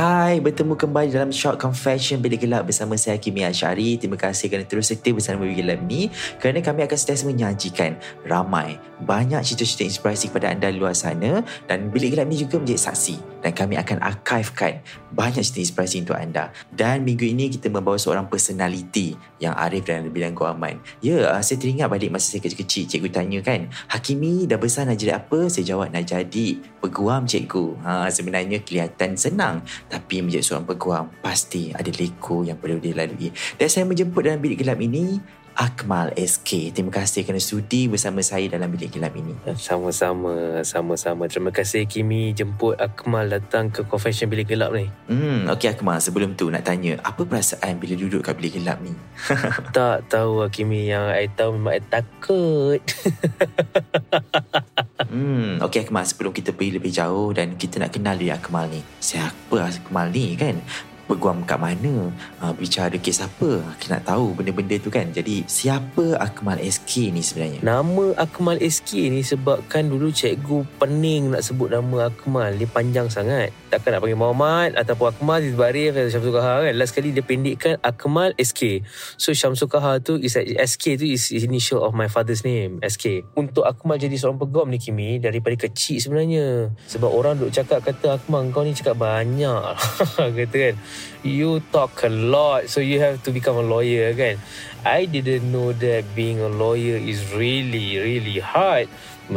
Hai, bertemu kembali dalam Short Confession Bilik Gelap bersama saya Kimi Ashari. Terima kasih kerana terus setia bersama Bilik Gelap ni kerana kami akan sentiasa menyajikan ramai banyak cerita-cerita inspirasi kepada anda di luar sana dan Bilik Gelap ni juga menjadi saksi dan kami akan archivekan banyak cerita inspirasi untuk anda. Dan minggu ini kita membawa seorang personality yang arif dalam bidang kewangan. Ya, saya teringat balik masa saya kecil-kecil cikgu tanya kan, Hakimi dah besar nak jadi apa? Saya jawab nak jadi peguam cikgu. Ha, sebenarnya kelihatan senang tapi menjadi seorang peguam pasti ada liku yang perlu dilalui. Dan saya menjemput dalam bilik gelap ini Akmal SK. Terima kasih kerana sudi bersama saya dalam bilik gelap ini. Sama-sama, sama-sama. Terima kasih Kimi jemput Akmal datang ke confession bilik gelap ni. Hmm, okey Akmal, sebelum tu nak tanya, apa perasaan bila duduk kat bilik gelap ni? tak tahu Kimi yang I tahu memang I takut. hmm, okey Akmal, sebelum kita pergi lebih jauh dan kita nak kenal dia Akmal ni. Siapa Akmal ni kan? Peguam kat mana? Uh, bicara kes apa? Kita nak tahu benda-benda tu kan? Jadi siapa Akmal SK ni sebenarnya? Nama Akmal SK ni sebabkan dulu cikgu pening nak sebut nama Akmal. Dia panjang sangat. Takkan nak panggil Muhammad ataupun Akmal di Barif atau Syamsul Kahar kan. Last kali dia pendekkan Akmal SK so Syamsul Kahar tu is, SK tu is initial of my father's name SK untuk Akmal jadi seorang peguam ni Kimi daripada kecil sebenarnya. Sebab orang duk cakap kata Akmal kau ni cakap banyak. Kata kan you talk a lot so you have to become a lawyer kan? I didn't know that being a lawyer is really really hard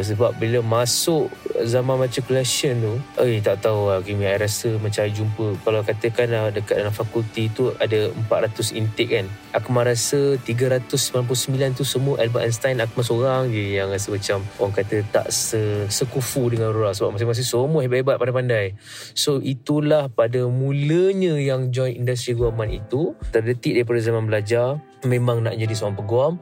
sebab bila masuk zaman matriculation tu eh tak tahu lah Kimi I rasa macam I jumpa kalau katakan lah dekat dalam fakulti tu ada 400 intake kan aku rasa 399 tu semua Albert Einstein aku seorang je yang rasa macam orang kata tak se sekufu dengan Aurora sebab masing-masing semua hebat-hebat pandai-pandai. So itulah pada mulanya yang join industri guaman itu terdetik daripada zaman belajar memang nak jadi seorang peguam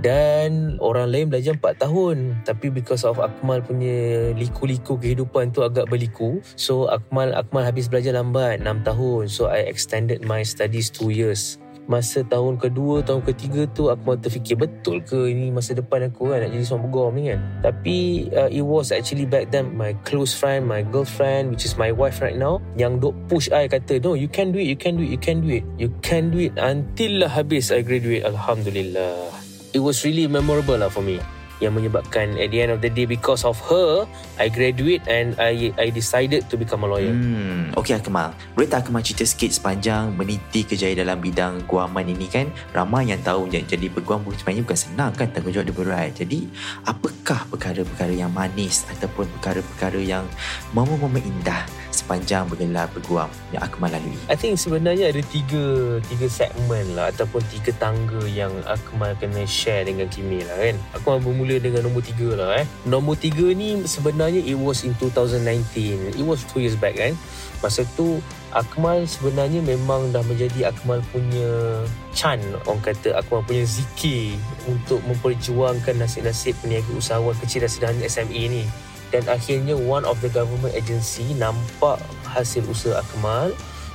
dan orang lain belajar 4 tahun. Tapi because of Akmal punya liku-liku kehidupan tu agak berliku so Akmal Akmal habis belajar lambat 6 tahun. So I extended my studies 2 years masa tahun kedua, tahun ketiga tu aku mahu terfikir betul ke ini masa depan aku kan nak jadi seorang peguam ni kan. Tapi uh, it was actually back then my close friend, my girlfriend which is my wife right now yang duk push I kata no you can do it, you can do it, you can do it. You can do it until lah habis I graduate. Alhamdulillah. It was really memorable lah for me yang menyebabkan at the end of the day because of her I graduate and I I decided to become a lawyer. Hmm, okay Akmal. Boleh tak Akmal cerita sikit sepanjang meniti kejayaan dalam bidang guaman ini kan? Ramai yang tahu jadi peguam sebenarnya bukan senang kan tanggungjawab dia berat. Jadi apakah perkara-perkara yang manis ataupun perkara-perkara yang momen-momen indah sepanjang bergelar peguam yang Akmal lalui? I think sebenarnya ada tiga tiga segmen lah ataupun tiga tangga yang Akmal kena share dengan Kimi lah kan. Akmal bermula mula dengan nombor tiga lah eh. Nombor tiga ni sebenarnya it was in 2019. It was two years back kan. Masa tu Akmal sebenarnya memang dah menjadi Akmal punya chan orang kata Akmal punya zikir untuk memperjuangkan nasib-nasib peniaga usahawan kecil dan sederhana SME ni. Dan akhirnya one of the government agency nampak hasil usaha Akmal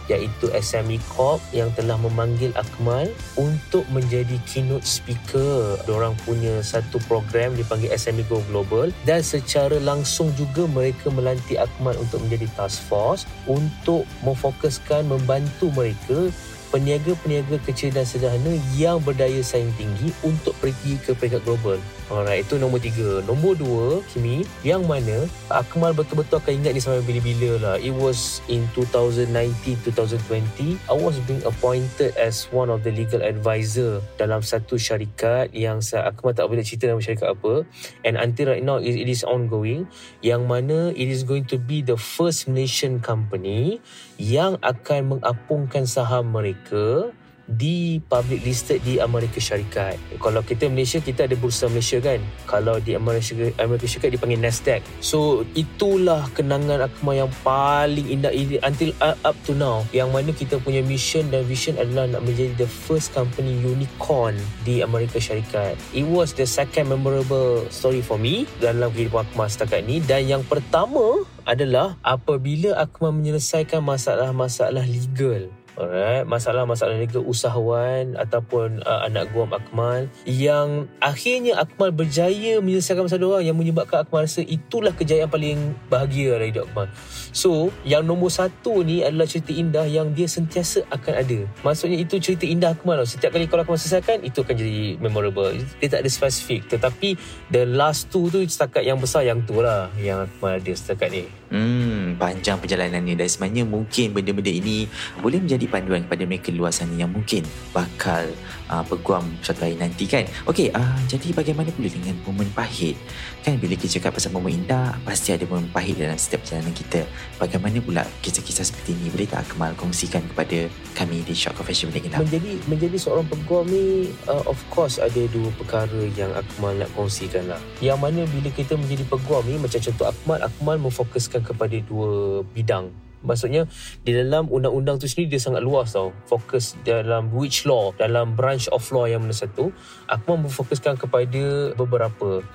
iaitu SME Corp yang telah memanggil Akmal untuk menjadi keynote speaker. Diorang punya satu program dipanggil SME Go Global dan secara langsung juga mereka melantik Akmal untuk menjadi task force untuk memfokuskan membantu mereka peniaga-peniaga kecil dan sederhana yang berdaya saing tinggi untuk pergi ke peringkat global. Alright, itu nombor tiga. Nombor dua, Kimi, yang mana Akmal betul-betul akan ingat ni sampai bila-bila lah. It was in 2019-2020. I was being appointed as one of the legal advisor dalam satu syarikat yang saya, Akmal tak boleh cerita nama syarikat apa. And until right now, it, it is ongoing. Yang mana it is going to be the first Malaysian company yang akan mengapungkan saham mereka di public listed di Amerika Syarikat. Kalau kita Malaysia, kita ada Bursa Malaysia kan. Kalau di Amerika, Amerika Syarikat dipanggil Nasdaq. So, itulah kenangan Akmal yang paling indah until up to now. Yang mana kita punya mission dan vision adalah nak menjadi the first company unicorn di Amerika Syarikat. It was the second memorable story for me dalam kehidupan Akmal setakat ni. Dan yang pertama adalah apabila Akmal menyelesaikan masalah-masalah legal Alright, masalah-masalah legal usahawan ataupun uh, anak guam Akmal yang akhirnya Akmal berjaya menyelesaikan masalah orang yang menyebabkan Akmal rasa itulah kejayaan paling bahagia dalam hidup Akmal. So, yang nombor satu ni adalah cerita indah yang dia sentiasa akan ada. Maksudnya itu cerita indah Akmal. Setiap kali kalau Akmal selesaikan, itu akan jadi memorable. Dia tak ada spesifik. Tetapi the last two tu setakat yang besar yang tu lah yang Akmal ada setakat ni. Hmm, panjang perjalanan ni dan sebenarnya mungkin benda-benda ini boleh menjadi panduan kepada mereka luar sana yang mungkin bakal uh, peguam suatu hari nanti kan. Okey, uh, jadi bagaimana pula dengan momen pahit? Kan bila kita cakap pasal momen indah, pasti ada momen pahit dalam setiap perjalanan kita. Bagaimana pula kisah-kisah seperti ini boleh tak Akmal kongsikan kepada kami di Shock Confession Benda Gelap? Menjadi, menjadi seorang peguam ni, uh, of course ada dua perkara yang Akmal nak kongsikan lah. Yang mana bila kita menjadi peguam ni, macam contoh Akmal, Akmal memfokuskan fokuskan kepada dua bidang. Maksudnya di dalam undang-undang tu sendiri dia sangat luas tau. Fokus dalam which law, dalam branch of law yang mana satu. Aku mahu memfokuskan kepada beberapa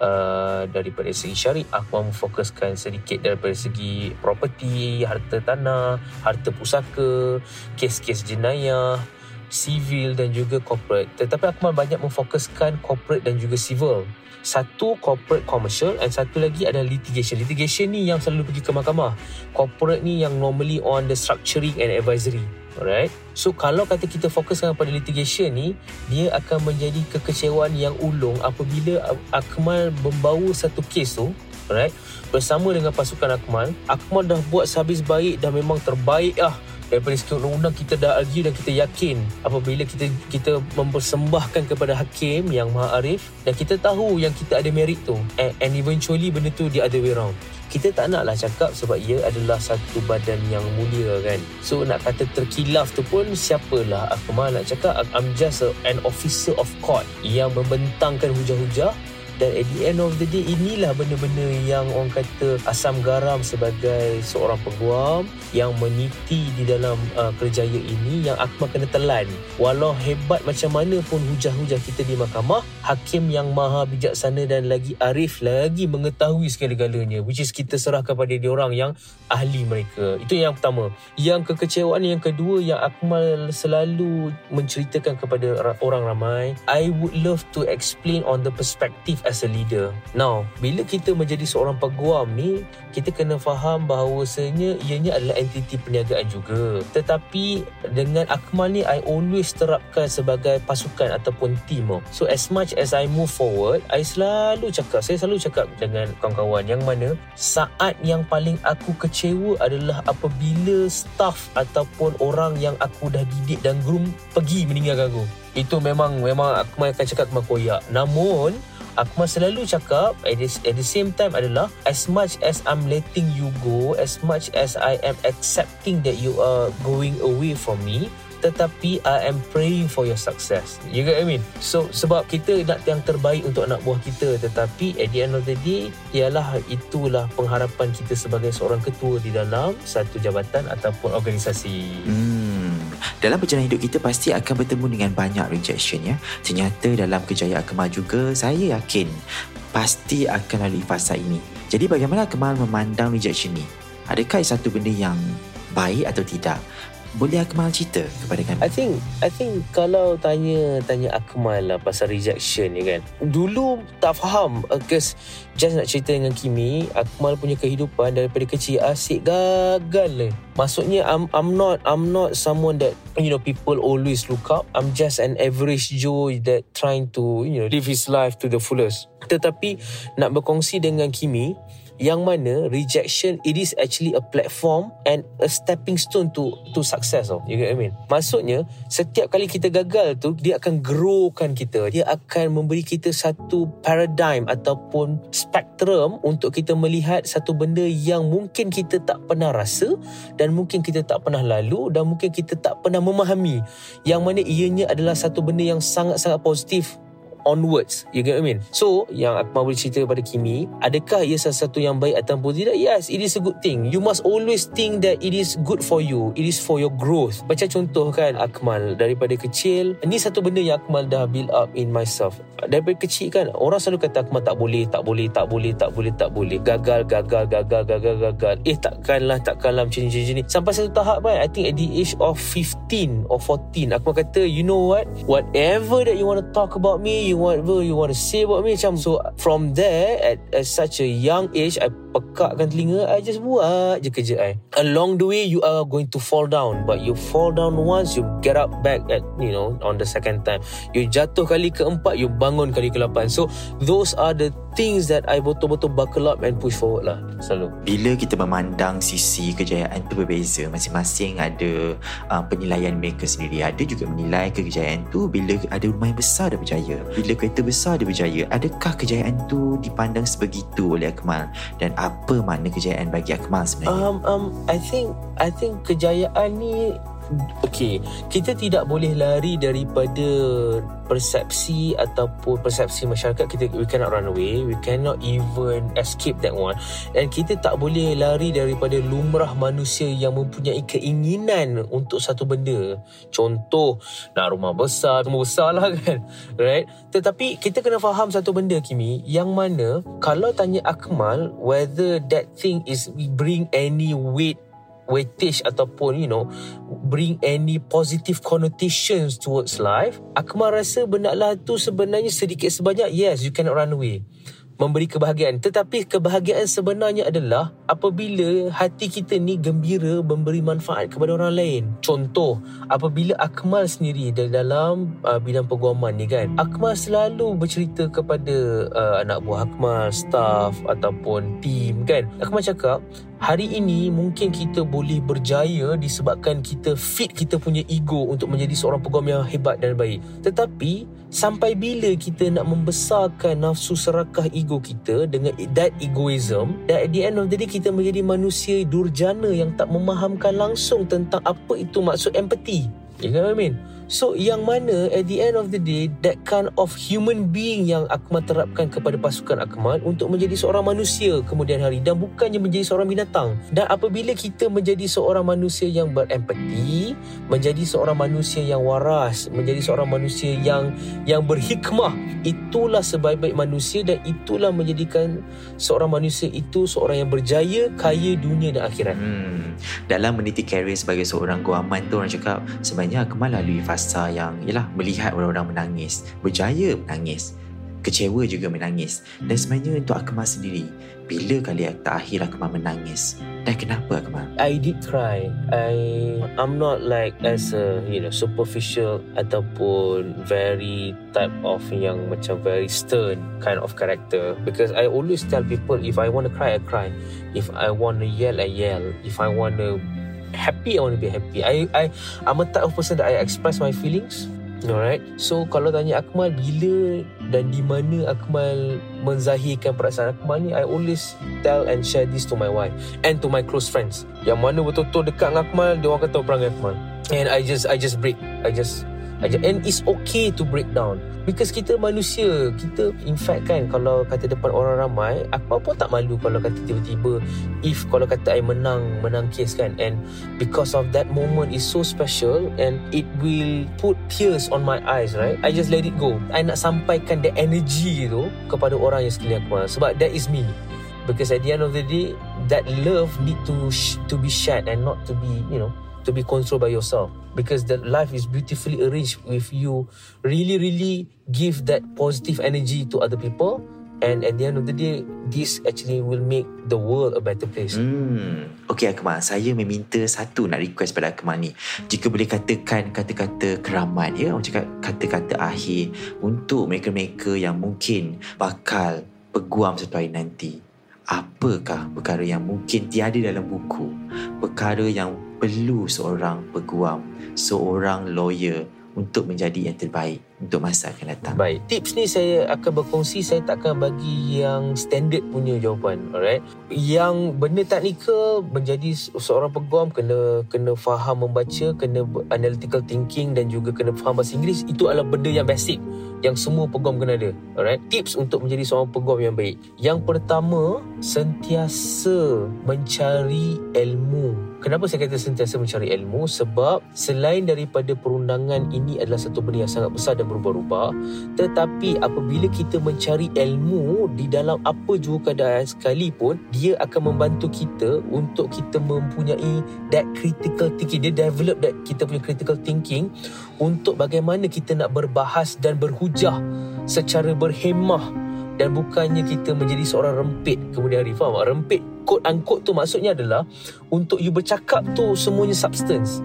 uh, daripada segi syariah. Aku mahu memfokuskan sedikit daripada segi property, harta tanah, harta pusaka, kes-kes jenayah, civil dan juga corporate. Tetapi aku mahu banyak memfokuskan corporate dan juga civil satu corporate commercial and satu lagi adalah litigation. Litigation ni yang selalu pergi ke mahkamah. Corporate ni yang normally on the structuring and advisory. Alright. So kalau kata kita fokuskan pada litigation ni, dia akan menjadi kekecewaan yang ulung apabila Akmal membawa satu kes tu Alright. Bersama dengan pasukan Akmal, Akmal dah buat sehabis baik dan memang terbaik lah daripada segi undang-undang kita dah argue dan kita yakin apabila kita kita mempersembahkan kepada hakim yang maha arif dan kita tahu yang kita ada merit tu. And, and eventually benda tu the other way round. Kita tak naklah cakap sebab ia adalah satu badan yang mulia kan? So nak kata terkilaf tu pun siapalah aku malah nak cakap? I'm just a, an officer of court yang membentangkan hujah-hujah dan at the end of the day inilah benda-benda yang orang kata asam garam sebagai seorang peguam yang meniti di dalam uh, kerjaya ini yang Akmal kena telan. Walau hebat macam mana pun hujah-hujah kita di mahkamah hakim yang maha bijaksana dan lagi arif lagi mengetahui segala-galanya which is kita serahkan pada dia orang yang ahli mereka. Itu yang pertama. Yang kekecewaan yang kedua yang Akmal selalu menceritakan kepada orang ramai I would love to explain on the perspective as a leader. Now, bila kita menjadi seorang peguam ni, kita kena faham bahawasanya ianya adalah entiti perniagaan juga. Tetapi dengan Akmal ni, I always terapkan sebagai pasukan ataupun team. So, as much as I move forward, I selalu cakap, saya selalu cakap dengan kawan-kawan yang mana saat yang paling aku kecewa adalah apabila staff ataupun orang yang aku dah didik dan groom pergi meninggalkan aku. Itu memang memang aku akan cakap kemah koyak. Namun, Akmal selalu cakap at the, at the same time adalah as much as I'm letting you go, as much as I am accepting that you are going away from me, tetapi I am praying for your success. You get what I mean? So sebab kita nak yang terbaik untuk anak buah kita tetapi at the end of the day ialah itulah pengharapan kita sebagai seorang ketua di dalam satu jabatan ataupun organisasi. Hmm. Dalam perjalanan hidup kita pasti akan bertemu dengan banyak rejection ya. Ternyata dalam kejayaan Kemal juga saya yakin pasti akan lalui fasa ini. Jadi bagaimana Kemal memandang rejection ni? Adakah satu benda yang baik atau tidak? Boleh Akmal cerita kepada kami? I think I think kalau tanya tanya Akmal lah pasal rejection ni kan. Dulu tak faham because just nak cerita dengan Kimi, Akmal punya kehidupan daripada kecil asyik gagal lah. Maksudnya I'm I'm not I'm not someone that you know people always look up. I'm just an average Joe that trying to you know live his life to the fullest. Tetapi nak berkongsi dengan Kimi, yang mana rejection it is actually a platform and a stepping stone to to success tau. You get what I mean? Maksudnya setiap kali kita gagal tu dia akan growkan kita. Dia akan memberi kita satu paradigm ataupun spektrum untuk kita melihat satu benda yang mungkin kita tak pernah rasa dan mungkin kita tak pernah lalu dan mungkin kita tak pernah memahami. Yang mana ianya adalah satu benda yang sangat-sangat positif onwards. You get what I mean? So yang aku mahu cerita kepada Kimi adakah ia salah satu yang baik ataupun tidak? Yes it is a good thing. You must always think that it is good for you. It is for your growth. Macam contoh kan Akmal daripada kecil ni satu benda yang Akmal dah build up in myself. Daripada kecil kan orang selalu kata Akmal tak boleh tak boleh tak boleh tak boleh tak boleh. Gagal gagal gagal gagal gagal. Eh takkanlah takkanlah macam ni macam ni sampai satu tahap kan I think at the age of 15 or 14 Akmal kata you know what? Whatever that you want to talk about me you whatever you want to say about me? So from there at, at such a young age I pekakkan telinga I just buat je kerja I. Along the way you are going to fall down. But you fall down once you get up back at you know on the second time. You jatuh kali keempat you bangun kali ke lapan. So those are the things that I betul-betul buckle up and push forward lah selalu. Bila kita memandang sisi kejayaan tu berbeza Masing-masing ada uh, penilaian mereka sendiri. Ada juga menilai kejayaan tu Bila ada rumah yang besar dia berjaya. Bila kereta besar dia berjaya Adakah kejayaan tu dipandang sebegitu oleh Akmal? Dan apa makna kejayaan bagi Akmal sebenarnya? Um, um, I think I think kejayaan ni Okay, kita tidak boleh lari daripada persepsi ataupun persepsi masyarakat kita we cannot run away we cannot even escape that one. Dan kita tak boleh lari daripada lumrah manusia yang mempunyai keinginan untuk satu benda. Contoh nak rumah besar rumah besar lah kan right? Tetapi kita kena faham satu benda Kimi yang mana kalau tanya Akmal whether that thing is bring any weight weightage ataupun you know bring any positive connotations towards life Akmal rasa benda lah tu sebenarnya sedikit sebanyak yes you cannot run away. Memberi kebahagiaan. Tetapi kebahagiaan sebenarnya adalah apabila hati kita ni gembira memberi manfaat kepada orang lain. Contoh apabila Akmal sendiri dalam uh, bidang peguaman ni kan Akmal selalu bercerita kepada uh, anak buah Akmal staff ataupun team kan. Akmal cakap hari ini mungkin kita boleh berjaya disebabkan kita fit kita punya ego untuk menjadi seorang peguam yang hebat dan baik. Tetapi sampai bila kita nak membesarkan nafsu serakah ego kita dengan that egoism that at the end of the day kita menjadi manusia durjana yang tak memahamkan langsung tentang apa itu maksud empathy. You know I mean So yang mana at the end of the day that kind of human being yang Akmal terapkan kepada pasukan Akmal untuk menjadi seorang manusia kemudian hari dan bukannya menjadi seorang binatang. Dan apabila kita menjadi seorang manusia yang berempati, menjadi seorang manusia yang waras, menjadi seorang manusia yang yang berhikmah, itulah sebaik-baik manusia dan itulah menjadikan seorang manusia itu seorang yang berjaya, kaya dunia dan akhirat. Hmm. Dalam meniti karier sebagai seorang guaman tu orang cakap sebenarnya Akmal lalui fasa yang yalah melihat orang-orang menangis, berjaya menangis, kecewa juga menangis. Dan sebenarnya untuk Akmal sendiri, bila kali terakhir Akmal menangis? Dan kenapa Akmal? I did cry. I I'm not like as a you know superficial ataupun very type of yang macam very stern kind of character because I always tell people if I want to cry I cry. If I want to yell I yell. If I want to happy I want to be happy. I I I'm a type of person that I express my feelings. Alright. So kalau tanya Akmal bila dan di mana Akmal menzahirkan perasaan Akmal ni, I always tell and share this to my wife and to my close friends. Yang mana betul-betul dekat dengan Akmal, dia orang kata perangai Akmal. And I just I just break. I just I just, and it's okay to break down. Because kita manusia kita in fact kan kalau kata depan orang ramai Akmal pun tak malu kalau kata tiba-tiba if kalau kata I menang menang case kan. And because of that moment is so special and it will put tears on my eyes right? I just let it go. I nak sampaikan the energy tu kepada orang yang sekeliling Akmal sebab that is me. Because at the end of the day that love need to sh- to be shared and not to be you know to be controlled by yourself because the life is beautifully arranged with you really really give that positive energy to other people and at the end of the day this actually will make the world a better place Hmm. Okey Akmal, saya meminta satu nak request pada Akmal ni. Jika boleh katakan kata-kata keramat ya, cakap kata-kata akhir untuk mereka-mereka yang mungkin bakal peguam satu hari nanti. Apakah perkara yang mungkin tiada dalam buku? Perkara yang perlu seorang peguam, seorang lawyer untuk menjadi yang terbaik untuk masa akan datang. Baik, tips ni saya akan berkongsi Saya takkan bagi yang standard punya jawapan Alright? Yang benda teknikal Menjadi se- seorang peguam Kena kena faham membaca Kena analytical thinking Dan juga kena faham bahasa Inggeris Itu adalah benda yang basic Yang semua peguam kena ada Alright? Tips untuk menjadi seorang peguam yang baik. Yang pertama Sentiasa mencari ilmu. Kenapa saya kata sentiasa mencari ilmu? Sebab selain daripada perundangan ini adalah satu benda yang sangat besar dan berubah-ubah, tetapi apabila kita mencari ilmu di dalam apa jua keadaan sekalipun, dia akan membantu kita untuk kita mempunyai that critical thinking. Dia develop that kita punya critical thinking untuk bagaimana kita nak berbahas dan berhujah secara berhemah. Dan bukannya kita menjadi seorang rempit. Kemudian hari faham rempit. Quote unquote tu maksudnya adalah untuk you bercakap tu semuanya substance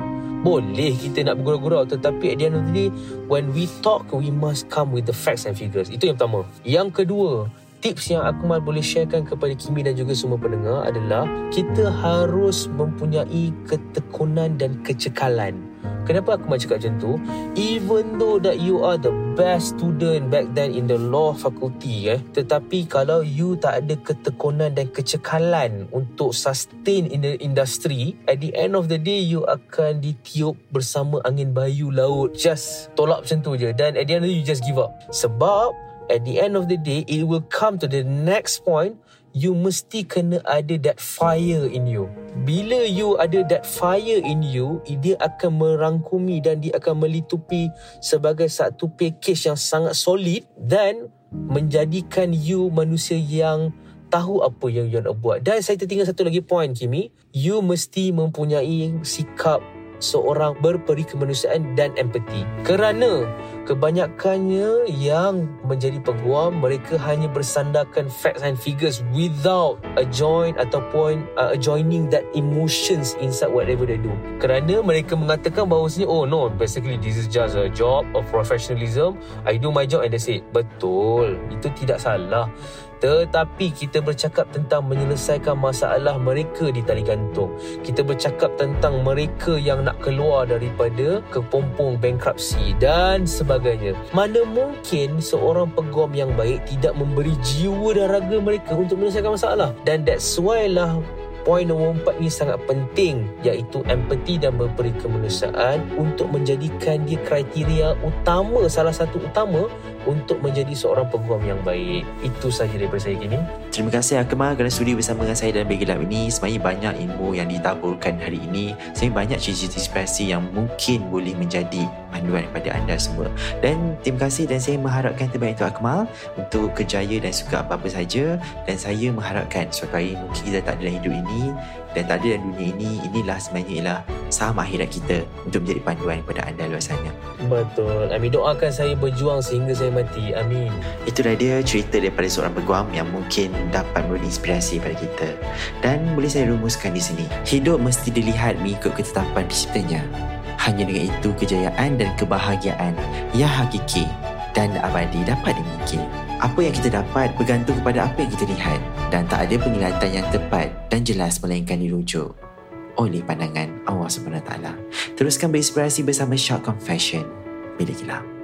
boleh kita nak bergurau-gurau tetapi at the end of the day when we talk we must come with the facts and figures. Itu yang pertama. Yang kedua tips yang Akmal boleh sharekan kepada Kimi dan juga semua pendengar adalah kita harus mempunyai ketekunan dan kecekalan Kenapa aku macam cakap macam tu? Even though that you are the best student back then in the law faculty eh, tetapi kalau you tak ada ketekunan dan kecekalan untuk sustain in the industry, at the end of the day you akan ditiup bersama angin bayu laut. Just tolak macam tu je dan at the end of the day you just give up. Sebab at the end of the day it will come to the next point you mesti kena ada that fire in you. Bila you ada that fire in you, dia akan merangkumi dan dia akan melitupi sebagai satu package yang sangat solid dan menjadikan you manusia yang tahu apa yang you nak buat. Dan saya tertinggal satu lagi point Kimi, you mesti mempunyai sikap seorang berperi kemanusiaan dan empati. Kerana kebanyakannya yang menjadi peguam mereka hanya bersandarkan facts and figures without a join ataupun uh, joining that emotions inside whatever they do. Kerana mereka mengatakan bahawasanya oh no basically this is just a job of professionalism. I do my job and that's it. Betul. Itu tidak salah. Tetapi kita bercakap tentang menyelesaikan masalah mereka di tali gantung. Kita bercakap tentang mereka yang nak keluar daripada kepompong bankruptcy dan sebagainya. Mana mungkin seorang peguam yang baik tidak memberi jiwa dan raga mereka untuk menyelesaikan masalah. Dan that's why lah Poin nombor empat ni sangat penting iaitu empati dan berperi kemanusiaan untuk menjadikan dia kriteria utama salah satu utama untuk menjadi seorang peguam yang baik. Itu sahaja daripada saya kini. Terima kasih Akmal kerana sudi bersama dengan saya dalam Bagi Gelap ini. Sebenarnya banyak ilmu yang ditaburkan hari ini. Sebenarnya banyak cerita inspirasi yang mungkin boleh menjadi panduan kepada anda semua. Dan terima kasih dan saya mengharapkan terbaik untuk Akmal untuk kejaya dan suka apa-apa saja. Dan saya mengharapkan suatu hari mungkin kita tak ada dalam hidup ini dan tak ada dalam dunia ini. Inilah sebenarnya ialah saham akhirat kita untuk menjadi panduan kepada anda luar sana. Betul. Amin doakan saya berjuang sehingga saya mati. Amin. Itulah dia cerita daripada seorang peguam yang mungkin dapat memberi inspirasi pada kita. Dan boleh saya rumuskan di sini. Hidup mesti dilihat mengikut ketetapan penciptanya. Hanya dengan itu kejayaan dan kebahagiaan yang hakiki dan abadi dapat dimiliki. Apa yang kita dapat bergantung kepada apa yang kita lihat dan tak ada penglihatan yang tepat dan jelas melainkan dirujuk oleh pandangan Allah SWT. Teruskan berinspirasi bersama Shock Confession. Bila gelap.